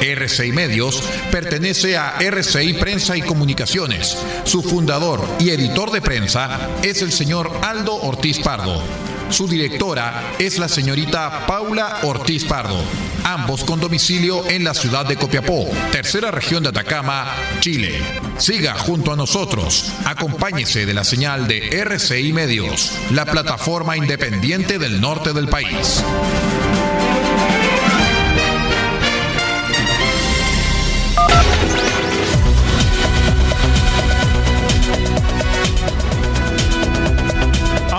RCI Medios pertenece a RCI Prensa y Comunicaciones. Su fundador y editor de prensa es el señor Aldo Ortiz Pardo. Su directora es la señorita Paula Ortiz Pardo, ambos con domicilio en la ciudad de Copiapó, tercera región de Atacama, Chile. Siga junto a nosotros, acompáñese de la señal de RCI Medios, la plataforma independiente del norte del país.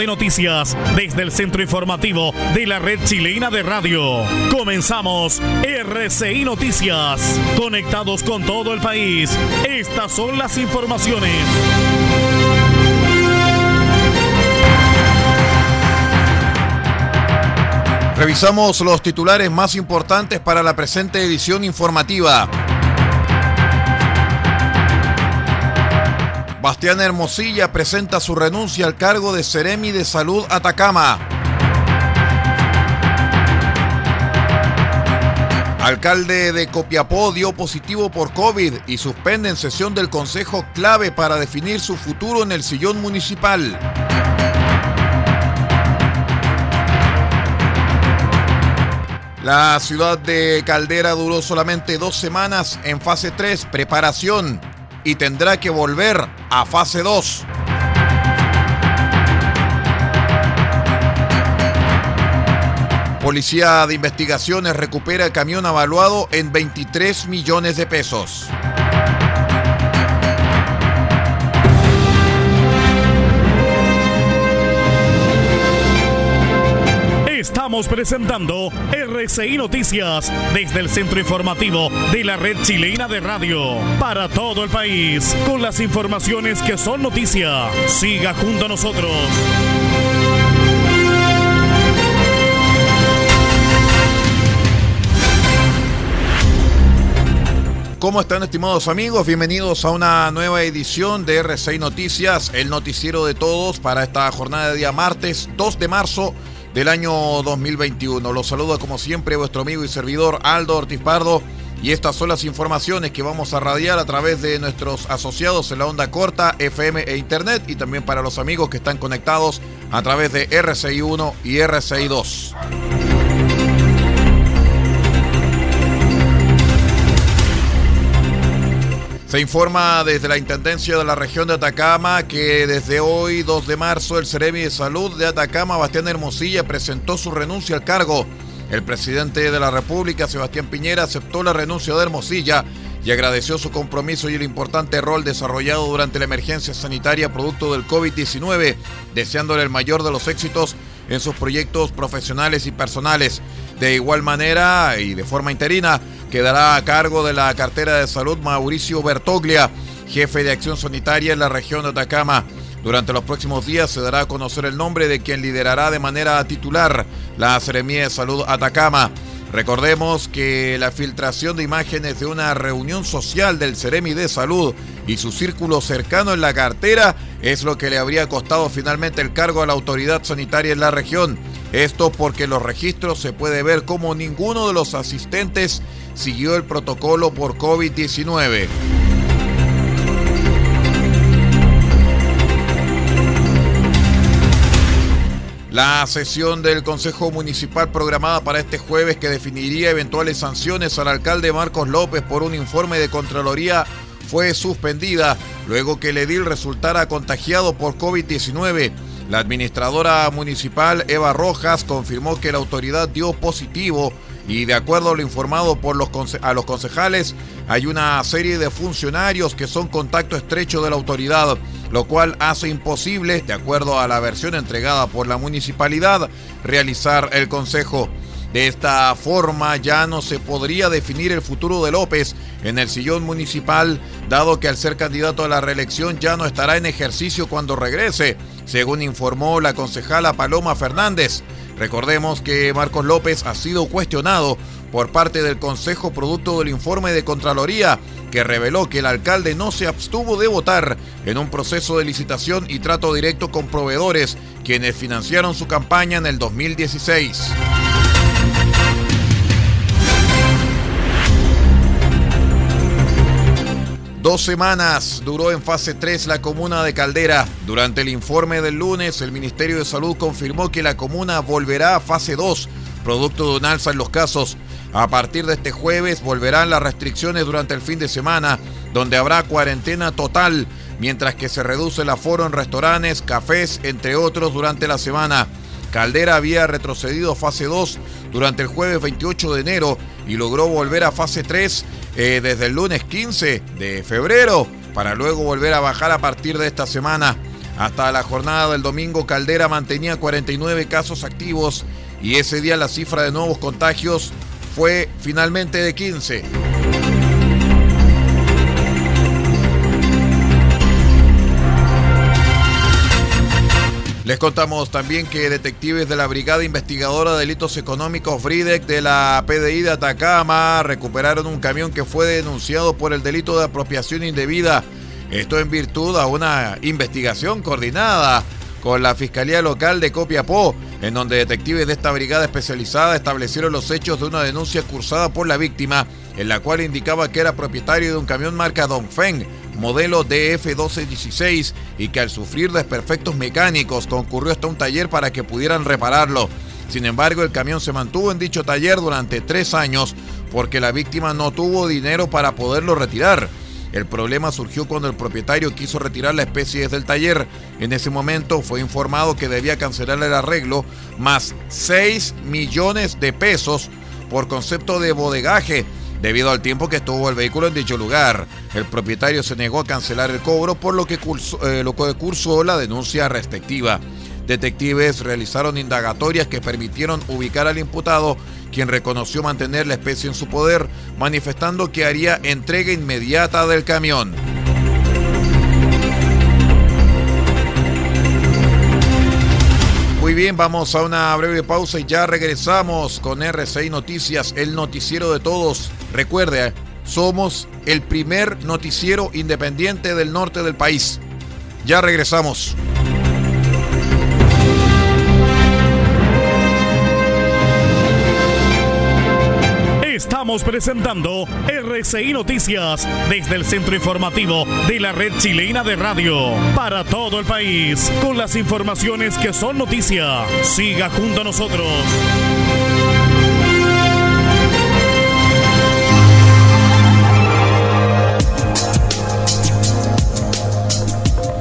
De noticias desde el centro informativo de la red chilena de radio. Comenzamos RCI Noticias. Conectados con todo el país. Estas son las informaciones. Revisamos los titulares más importantes para la presente edición informativa. Bastián Hermosilla presenta su renuncia al cargo de Ceremi de Salud Atacama. Alcalde de Copiapó dio positivo por COVID y suspenden sesión del Consejo clave para definir su futuro en el sillón municipal. La ciudad de Caldera duró solamente dos semanas en fase 3, preparación, y tendrá que volver a fase 2. Policía de Investigaciones recupera camión avaluado en 23 millones de pesos. Estamos presentando RCI Noticias desde el centro informativo de la red chilena de radio para todo el país con las informaciones que son noticia. Siga junto a nosotros. ¿Cómo están estimados amigos? Bienvenidos a una nueva edición de R6 Noticias, el noticiero de todos para esta jornada de día martes 2 de marzo del año 2021. Los saluda como siempre vuestro amigo y servidor Aldo Ortiz Pardo y estas son las informaciones que vamos a radiar a través de nuestros asociados en la onda corta, FM e Internet y también para los amigos que están conectados a través de RCI1 y RCI2. Se informa desde la Intendencia de la región de Atacama que desde hoy, 2 de marzo, el Ceremi de Salud de Atacama, Bastián Hermosilla, presentó su renuncia al cargo. El presidente de la República, Sebastián Piñera, aceptó la renuncia de Hermosilla y agradeció su compromiso y el importante rol desarrollado durante la emergencia sanitaria producto del COVID-19, deseándole el mayor de los éxitos en sus proyectos profesionales y personales. De igual manera y de forma interina, quedará a cargo de la cartera de salud Mauricio Bertoglia, jefe de acción sanitaria en la región de Atacama. Durante los próximos días se dará a conocer el nombre de quien liderará de manera titular la Seremía de Salud Atacama. Recordemos que la filtración de imágenes de una reunión social del Ceremi de Salud y su círculo cercano en la cartera es lo que le habría costado finalmente el cargo a la autoridad sanitaria en la región. Esto porque los registros se puede ver cómo ninguno de los asistentes siguió el protocolo por COVID-19. La sesión del Consejo Municipal programada para este jueves que definiría eventuales sanciones al alcalde Marcos López por un informe de Contraloría fue suspendida luego que el edil resultara contagiado por COVID-19. La administradora municipal Eva Rojas confirmó que la autoridad dio positivo y de acuerdo a lo informado por los a los concejales, hay una serie de funcionarios que son contacto estrecho de la autoridad, lo cual hace imposible, de acuerdo a la versión entregada por la municipalidad, realizar el consejo. De esta forma ya no se podría definir el futuro de López en el sillón municipal, dado que al ser candidato a la reelección ya no estará en ejercicio cuando regrese, según informó la concejala Paloma Fernández. Recordemos que Marcos López ha sido cuestionado por parte del Consejo producto del informe de Contraloría que reveló que el alcalde no se abstuvo de votar en un proceso de licitación y trato directo con proveedores quienes financiaron su campaña en el 2016. Dos semanas duró en fase 3 la comuna de Caldera. Durante el informe del lunes, el Ministerio de Salud confirmó que la comuna volverá a fase 2, producto de un alza en los casos. A partir de este jueves volverán las restricciones durante el fin de semana, donde habrá cuarentena total, mientras que se reduce el aforo en restaurantes, cafés, entre otros, durante la semana. Caldera había retrocedido fase 2 durante el jueves 28 de enero y logró volver a fase 3 eh, desde el lunes 15 de febrero para luego volver a bajar a partir de esta semana. Hasta la jornada del domingo Caldera mantenía 49 casos activos y ese día la cifra de nuevos contagios fue finalmente de 15. Les contamos también que detectives de la Brigada Investigadora de Delitos Económicos BRIDEC de la PDI de Atacama recuperaron un camión que fue denunciado por el delito de apropiación indebida. Esto en virtud a una investigación coordinada con la Fiscalía Local de Copiapó, en donde detectives de esta brigada especializada establecieron los hechos de una denuncia cursada por la víctima, en la cual indicaba que era propietario de un camión marca Dongfeng modelo DF1216 y que al sufrir desperfectos mecánicos concurrió hasta un taller para que pudieran repararlo. Sin embargo, el camión se mantuvo en dicho taller durante tres años porque la víctima no tuvo dinero para poderlo retirar. El problema surgió cuando el propietario quiso retirar la especie desde el taller. En ese momento fue informado que debía cancelar el arreglo más 6 millones de pesos por concepto de bodegaje debido al tiempo que estuvo el vehículo en dicho lugar. El propietario se negó a cancelar el cobro, por lo que eh, lo cursó la denuncia respectiva. Detectives realizaron indagatorias que permitieron ubicar al imputado, quien reconoció mantener la especie en su poder, manifestando que haría entrega inmediata del camión. Muy bien, vamos a una breve pausa y ya regresamos con RCI Noticias, el noticiero de todos. Recuerde, somos el primer noticiero independiente del norte del país. Ya regresamos. Estamos presentando RCI Noticias desde el centro informativo de la red chilena de radio para todo el país con las informaciones que son noticia. Siga junto a nosotros.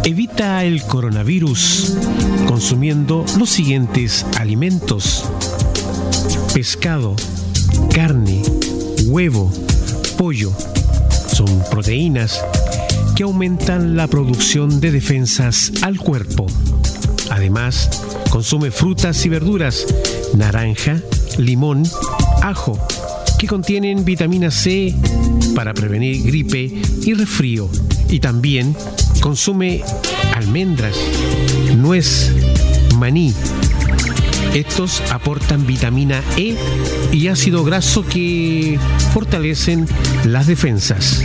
Evita el coronavirus consumiendo los siguientes alimentos. Pescado, carne, huevo, pollo. Son proteínas que aumentan la producción de defensas al cuerpo. Además, consume frutas y verduras, naranja, limón, ajo, que contienen vitamina C para prevenir gripe y resfrío. Y también consume almendras, nuez, maní, estos aportan vitamina E y ácido graso que fortalecen las defensas.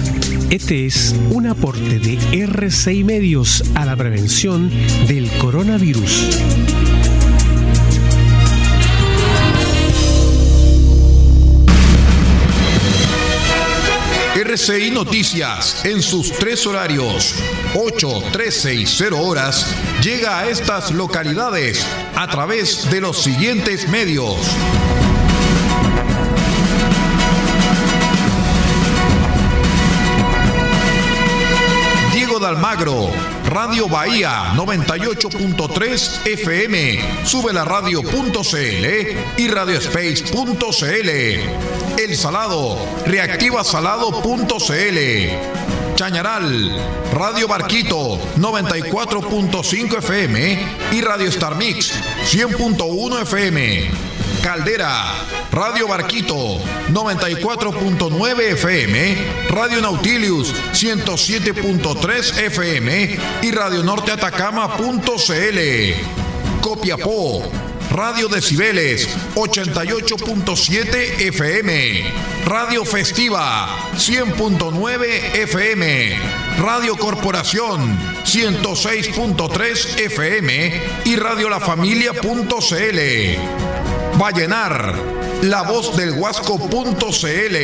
Este es un aporte de R6 Medios a la prevención del coronavirus. RCI Noticias, en sus tres horarios, 8, 13 y 0 horas, llega a estas localidades a través de los siguientes medios. Almagro, Radio Bahía 98.3 FM, sube la radio.cl y radiospace.cl. El Salado, reactivasalado.cl. Chañaral, Radio Barquito 94.5 FM y Radio Star Mix 100.1 FM. Caldera, Radio Barquito 94.9 FM, Radio Nautilius 107.3 FM y Radio Norte Atacama.cl. Copiapó, Radio Decibeles 88.7 FM, Radio Festiva 100.9 FM, Radio Corporación 106.3 FM y Radio La Familia.cl. Vallenar, la voz del Huasco.cl.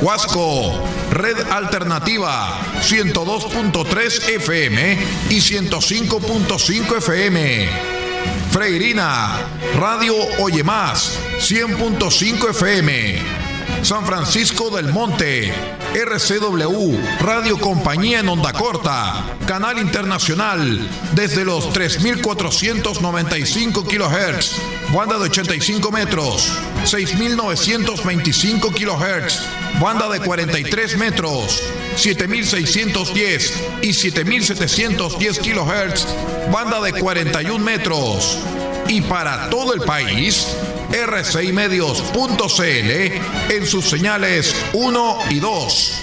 Huasco, Red Alternativa 102.3 FM y 105.5 FM. Freirina, Radio Oye Más, 100.5 FM. San Francisco del Monte, RCW, Radio Compañía en Onda Corta, Canal Internacional, desde los 3.495 kHz, banda de 85 metros, 6.925 kHz, banda de 43 metros, 7.610 y 7.710 kHz, banda de 41 metros. Y para todo el país, rcimedios.cl en sus señales 1 y 2.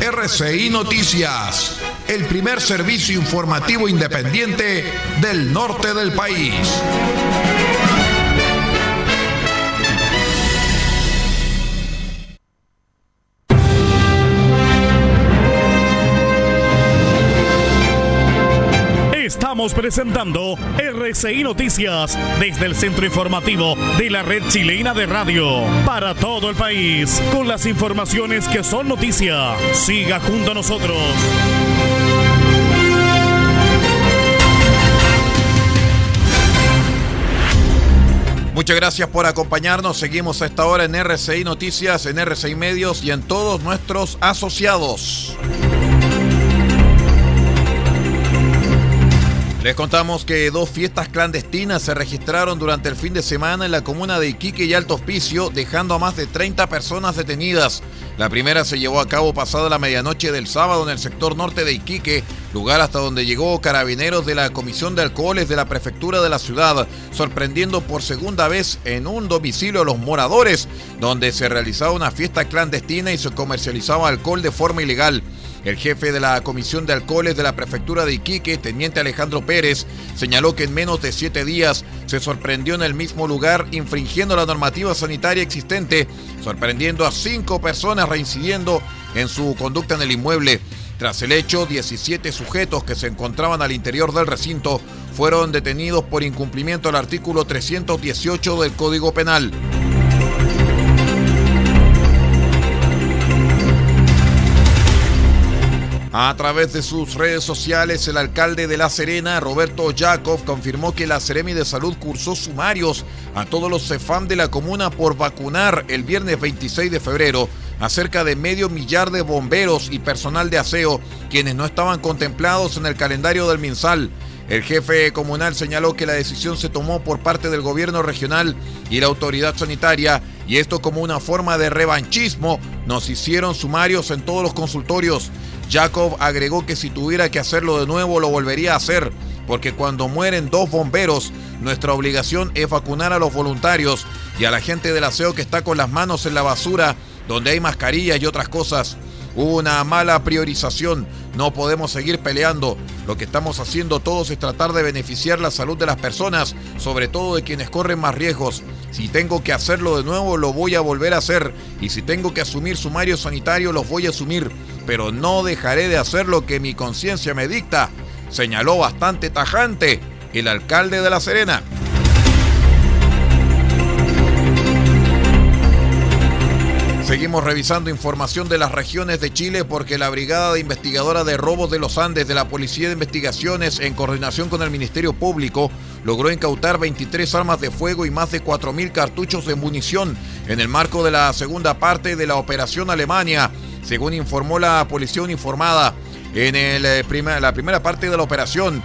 RCI Noticias, el primer servicio informativo independiente del norte del país. Presentando RCI Noticias desde el centro informativo de la red chilena de radio para todo el país con las informaciones que son noticia. Siga junto a nosotros. Muchas gracias por acompañarnos. Seguimos a esta hora en RCI Noticias, en RCI Medios y en todos nuestros asociados. Les contamos que dos fiestas clandestinas se registraron durante el fin de semana en la comuna de Iquique y Alto Hospicio, dejando a más de 30 personas detenidas. La primera se llevó a cabo pasada la medianoche del sábado en el sector norte de Iquique, lugar hasta donde llegó carabineros de la Comisión de Alcoholes de la Prefectura de la ciudad, sorprendiendo por segunda vez en un domicilio a los moradores, donde se realizaba una fiesta clandestina y se comercializaba alcohol de forma ilegal. El jefe de la Comisión de Alcoholes de la Prefectura de Iquique, teniente Alejandro Pérez, señaló que en menos de siete días se sorprendió en el mismo lugar infringiendo la normativa sanitaria existente, sorprendiendo a cinco personas reincidiendo en su conducta en el inmueble. Tras el hecho, 17 sujetos que se encontraban al interior del recinto fueron detenidos por incumplimiento del artículo 318 del Código Penal. A través de sus redes sociales, el alcalde de La Serena, Roberto Jakov, confirmó que la Seremi de Salud cursó sumarios a todos los CEFAM de la comuna por vacunar el viernes 26 de febrero a cerca de medio millar de bomberos y personal de aseo, quienes no estaban contemplados en el calendario del MinSal. El jefe comunal señaló que la decisión se tomó por parte del gobierno regional y la autoridad sanitaria y esto como una forma de revanchismo nos hicieron sumarios en todos los consultorios. Jacob agregó que si tuviera que hacerlo de nuevo lo volvería a hacer, porque cuando mueren dos bomberos, nuestra obligación es vacunar a los voluntarios y a la gente del aseo que está con las manos en la basura, donde hay mascarillas y otras cosas. Una mala priorización, no podemos seguir peleando. Lo que estamos haciendo todos es tratar de beneficiar la salud de las personas, sobre todo de quienes corren más riesgos. Si tengo que hacerlo de nuevo, lo voy a volver a hacer. Y si tengo que asumir sumarios sanitarios, los voy a asumir. Pero no dejaré de hacer lo que mi conciencia me dicta, señaló bastante tajante el alcalde de La Serena. Seguimos revisando información de las regiones de Chile porque la Brigada de Investigadora de Robos de los Andes de la Policía de Investigaciones, en coordinación con el Ministerio Público, logró incautar 23 armas de fuego y más de 4.000 cartuchos de munición en el marco de la segunda parte de la Operación Alemania, según informó la Policía Uniformada. en el, eh, la primera parte de la operación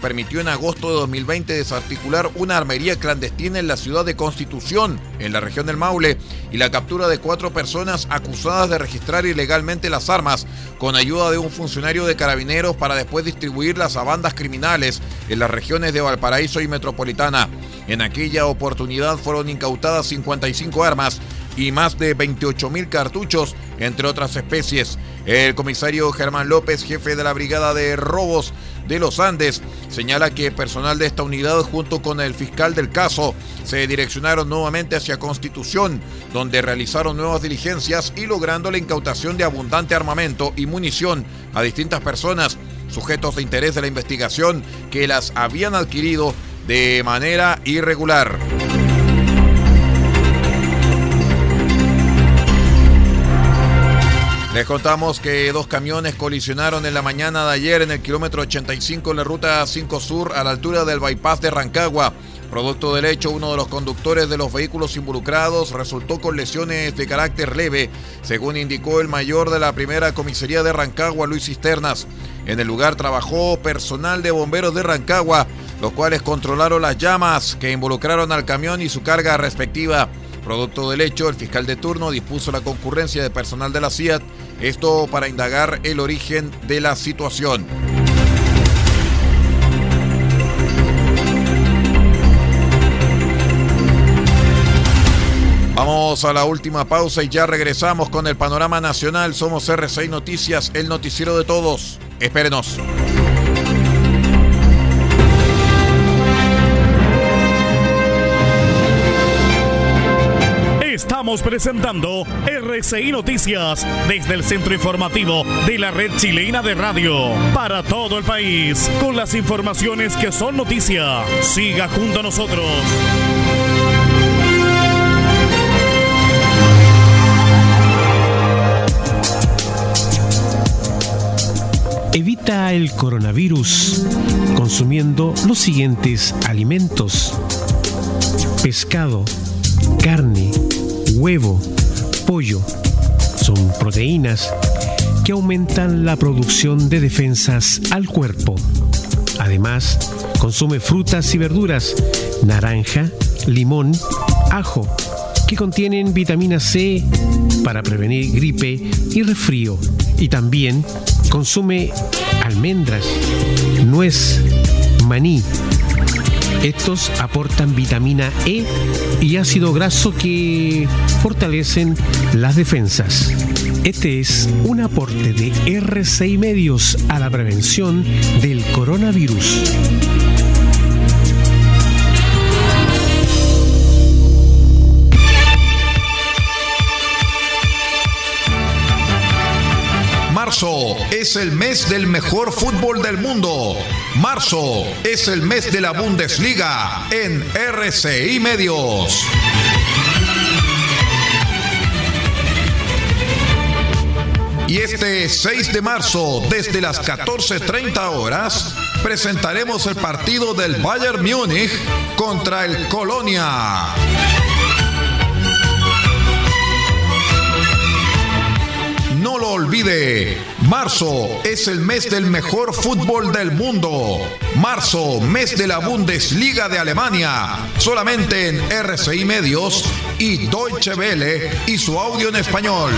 permitió en agosto de 2020 desarticular una armería clandestina en la ciudad de Constitución, en la región del Maule, y la captura de cuatro personas acusadas de registrar ilegalmente las armas con ayuda de un funcionario de carabineros para después distribuirlas a bandas criminales en las regiones de Valparaíso y Metropolitana. En aquella oportunidad fueron incautadas 55 armas y más de 28 mil cartuchos, entre otras especies. El comisario Germán López, jefe de la Brigada de Robos de los Andes, señala que personal de esta unidad junto con el fiscal del caso se direccionaron nuevamente hacia Constitución, donde realizaron nuevas diligencias y logrando la incautación de abundante armamento y munición a distintas personas, sujetos de interés de la investigación, que las habían adquirido de manera irregular. Les contamos que dos camiones colisionaron en la mañana de ayer en el kilómetro 85 en la ruta 5 Sur a la altura del bypass de Rancagua. Producto del hecho, uno de los conductores de los vehículos involucrados resultó con lesiones de carácter leve, según indicó el mayor de la primera comisaría de Rancagua, Luis Cisternas. En el lugar trabajó personal de bomberos de Rancagua, los cuales controlaron las llamas que involucraron al camión y su carga respectiva. Producto del hecho, el fiscal de turno dispuso la concurrencia de personal de la CIAT, esto para indagar el origen de la situación. Vamos a la última pausa y ya regresamos con el panorama nacional. Somos R6 Noticias, el noticiero de todos. Espérenos. Estamos presentando RCI Noticias desde el centro informativo de la red chilena de radio para todo el país con las informaciones que son noticia. Siga junto a nosotros. Evita el coronavirus consumiendo los siguientes alimentos. Pescado, carne, huevo, pollo. Son proteínas que aumentan la producción de defensas al cuerpo. Además, consume frutas y verduras, naranja, limón, ajo, que contienen vitamina C para prevenir gripe y resfrío. Y también consume almendras, nuez, maní, estos aportan vitamina E y ácido graso que fortalecen las defensas. Este es un aporte de R6 Medios a la prevención del coronavirus. Es el mes del mejor fútbol del mundo. Marzo es el mes de la Bundesliga en RCI Medios. Y este 6 de marzo, desde las 14.30 horas, presentaremos el partido del Bayern Múnich contra el Colonia. No lo olvide, marzo es el mes del mejor fútbol del mundo. Marzo, mes de la Bundesliga de Alemania. Solamente en RCI Medios y Deutsche Welle y su audio en español.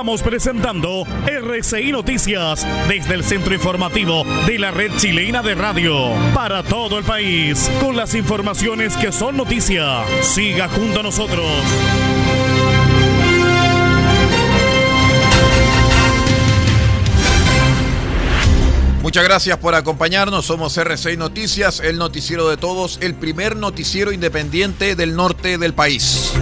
Estamos presentando RCI Noticias desde el centro informativo de la red chilena de radio para todo el país con las informaciones que son noticia. Siga junto a nosotros. Muchas gracias por acompañarnos. Somos RCI Noticias, el noticiero de todos, el primer noticiero independiente del norte del país.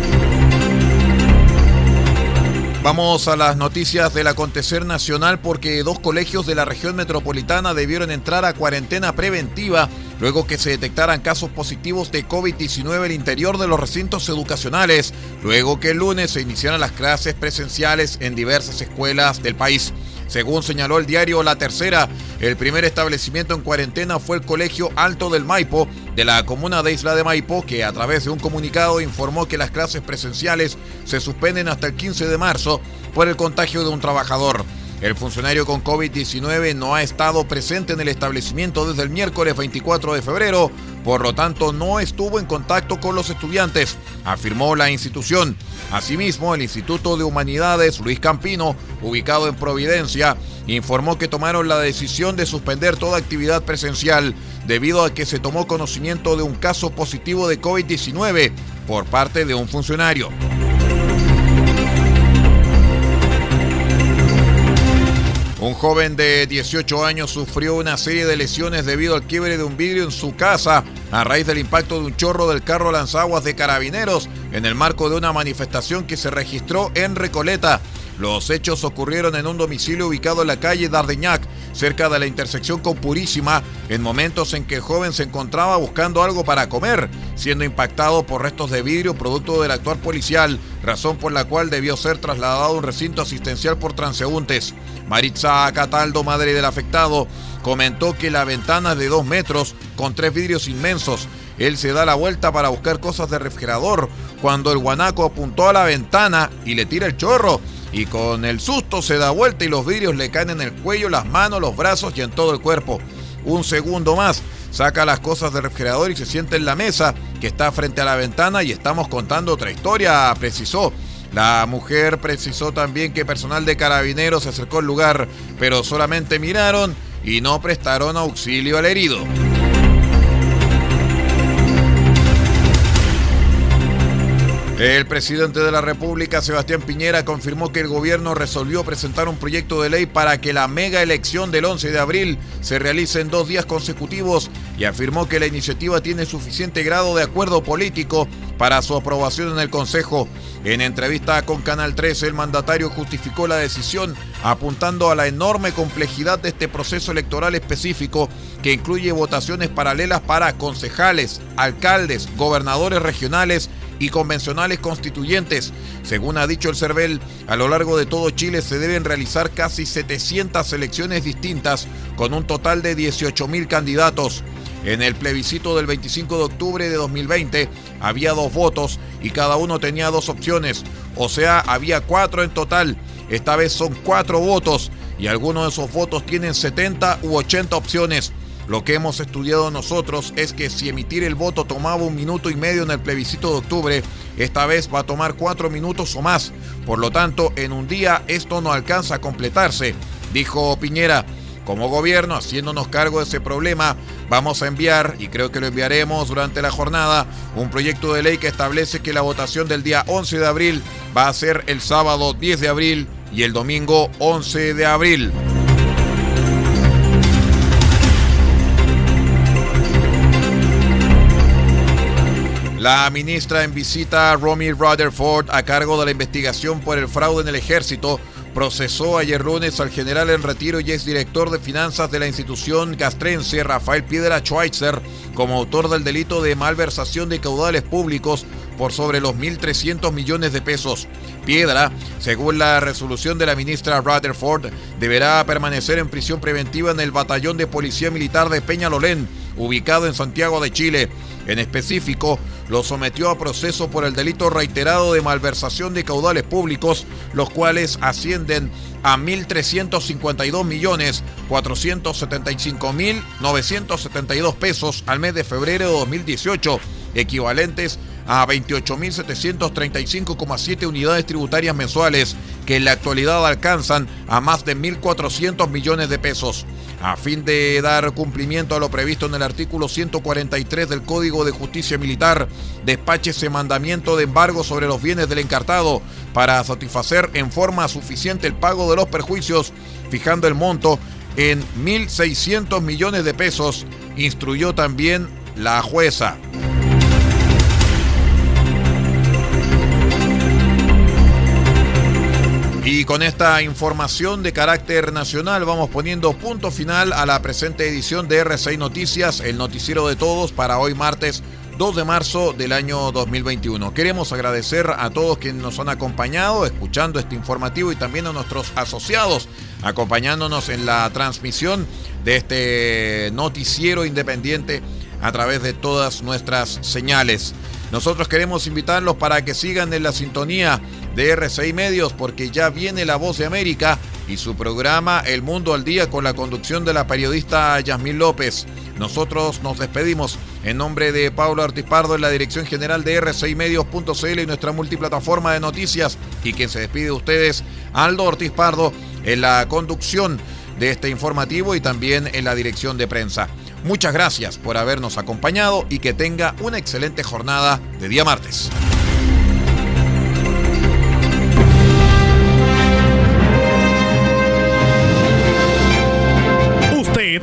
Vamos a las noticias del acontecer nacional porque dos colegios de la región metropolitana debieron entrar a cuarentena preventiva luego que se detectaran casos positivos de COVID-19 el interior de los recintos educacionales, luego que el lunes se iniciaran las clases presenciales en diversas escuelas del país. Según señaló el diario La Tercera, el primer establecimiento en cuarentena fue el Colegio Alto del Maipo de la comuna de Isla de Maipo, que a través de un comunicado informó que las clases presenciales se suspenden hasta el 15 de marzo por el contagio de un trabajador. El funcionario con COVID-19 no ha estado presente en el establecimiento desde el miércoles 24 de febrero, por lo tanto no estuvo en contacto con los estudiantes, afirmó la institución. Asimismo, el Instituto de Humanidades Luis Campino, ubicado en Providencia, informó que tomaron la decisión de suspender toda actividad presencial debido a que se tomó conocimiento de un caso positivo de COVID-19 por parte de un funcionario. Un joven de 18 años sufrió una serie de lesiones debido al quiebre de un vidrio en su casa a raíz del impacto de un chorro del carro lanzaguas de carabineros en el marco de una manifestación que se registró en Recoleta. Los hechos ocurrieron en un domicilio ubicado en la calle Dardeñac, cerca de la intersección con Purísima, en momentos en que el joven se encontraba buscando algo para comer, siendo impactado por restos de vidrio producto del actuar policial, razón por la cual debió ser trasladado a un recinto asistencial por transeúntes. Maritza Cataldo, madre del afectado, comentó que la ventana es de dos metros con tres vidrios inmensos. Él se da la vuelta para buscar cosas de refrigerador cuando el guanaco apuntó a la ventana y le tira el chorro. Y con el susto se da vuelta y los vidrios le caen en el cuello, las manos, los brazos y en todo el cuerpo. Un segundo más, saca las cosas del refrigerador y se sienta en la mesa que está frente a la ventana y estamos contando otra historia, precisó. La mujer precisó también que personal de carabineros se acercó al lugar, pero solamente miraron y no prestaron auxilio al herido. El presidente de la República, Sebastián Piñera, confirmó que el gobierno resolvió presentar un proyecto de ley para que la mega elección del 11 de abril se realice en dos días consecutivos y afirmó que la iniciativa tiene suficiente grado de acuerdo político para su aprobación en el Consejo. En entrevista con Canal 13, el mandatario justificó la decisión apuntando a la enorme complejidad de este proceso electoral específico que incluye votaciones paralelas para concejales, alcaldes, gobernadores regionales y convencionales constituyentes. Según ha dicho el CERVEL, a lo largo de todo Chile se deben realizar casi 700 elecciones distintas con un total de 18.000 candidatos. En el plebiscito del 25 de octubre de 2020 había dos votos y cada uno tenía dos opciones, o sea, había cuatro en total. Esta vez son cuatro votos y algunos de esos votos tienen 70 u 80 opciones. Lo que hemos estudiado nosotros es que si emitir el voto tomaba un minuto y medio en el plebiscito de octubre, esta vez va a tomar cuatro minutos o más. Por lo tanto, en un día esto no alcanza a completarse, dijo Piñera. Como gobierno, haciéndonos cargo de ese problema, vamos a enviar, y creo que lo enviaremos durante la jornada, un proyecto de ley que establece que la votación del día 11 de abril va a ser el sábado 10 de abril y el domingo 11 de abril. La ministra en visita, Romy Rutherford, a cargo de la investigación por el fraude en el ejército, procesó ayer lunes al general en retiro y exdirector de finanzas de la institución castrense, Rafael Piedra Schweitzer, como autor del delito de malversación de caudales públicos por sobre los 1.300 millones de pesos. Piedra, según la resolución de la ministra Rutherford, deberá permanecer en prisión preventiva en el batallón de policía militar de Peñalolén, ubicado en Santiago de Chile. En específico, lo sometió a proceso por el delito reiterado de malversación de caudales públicos, los cuales ascienden a 1.352 millones 475 mil 972 pesos al mes de febrero de 2018, equivalentes a 28.735,7 unidades tributarias mensuales, que en la actualidad alcanzan a más de 1.400 millones de pesos. A fin de dar cumplimiento a lo previsto en el artículo 143 del Código de Justicia Militar, despache ese mandamiento de embargo sobre los bienes del encartado para satisfacer en forma suficiente el pago de los perjuicios, fijando el monto en 1.600 millones de pesos, instruyó también la jueza. Con esta información de carácter nacional vamos poniendo punto final a la presente edición de R6 Noticias, el noticiero de todos para hoy martes 2 de marzo del año 2021. Queremos agradecer a todos quienes nos han acompañado escuchando este informativo y también a nuestros asociados acompañándonos en la transmisión de este noticiero independiente a través de todas nuestras señales. Nosotros queremos invitarlos para que sigan en la sintonía de RCI Medios porque ya viene La Voz de América y su programa El Mundo al Día con la conducción de la periodista Yasmín López. Nosotros nos despedimos en nombre de Pablo Ortiz Pardo en la dirección general de r6medios.cl y nuestra multiplataforma de noticias y quien se despide de ustedes, Aldo Ortiz Pardo, en la conducción de este informativo y también en la dirección de prensa. Muchas gracias por habernos acompañado y que tenga una excelente jornada de día martes.